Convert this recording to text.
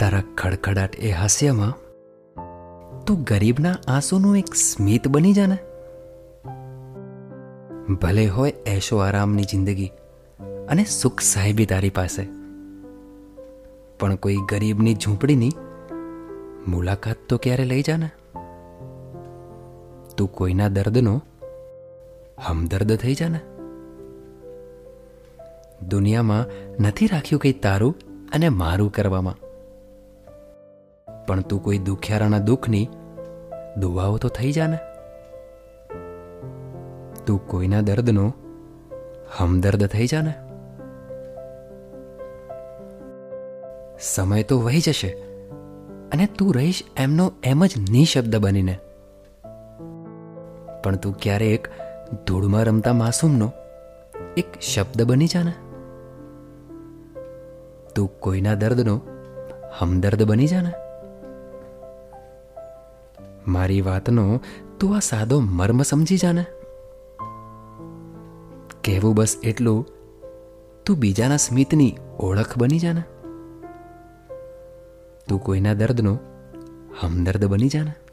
તારા ખડખડાટ એ હાસ્યમાં, તું ગરીબના આંસુનું એક સ્મિત બની જાને ભલે હોય એશો આરામની જિંદગી અને સુખ સાહેબી તારી પાસે, પણ કોઈ ગરીબની ઝૂંપડીની મુલાકાત તો ક્યારે લઈ જાને તું કોઈના દર્દનો હમદર્દ થઈ જાને દુનિયામાં નથી રાખ્યું કંઈ તારું અને મારું કરવામાં. પણ તું કોઈ દુખિયારાના દુઃખની દુવાઓ તો થઈ જાને તું કોઈના દર્દનો હમદર્દ થઈ જાને સમય તો વહી જશે અને તું રહીશ એમનો એમ જ નિશબ્દ બનીને. પણ તું ક્યારેક ધૂળમાં રમતા માસૂમનો એક શબ્દ બની જાને તું કોઈના દર્દનો હમદર્દ બની જાને મારી વાતનો તું આ સાદો મર્મ સમજી જાને? કહેવું બસ એટલું, તું બીજાના સ્મિતની ઓળખ બની જાને? તું કોઈના દર્દનો હમદર્દ બની જાને?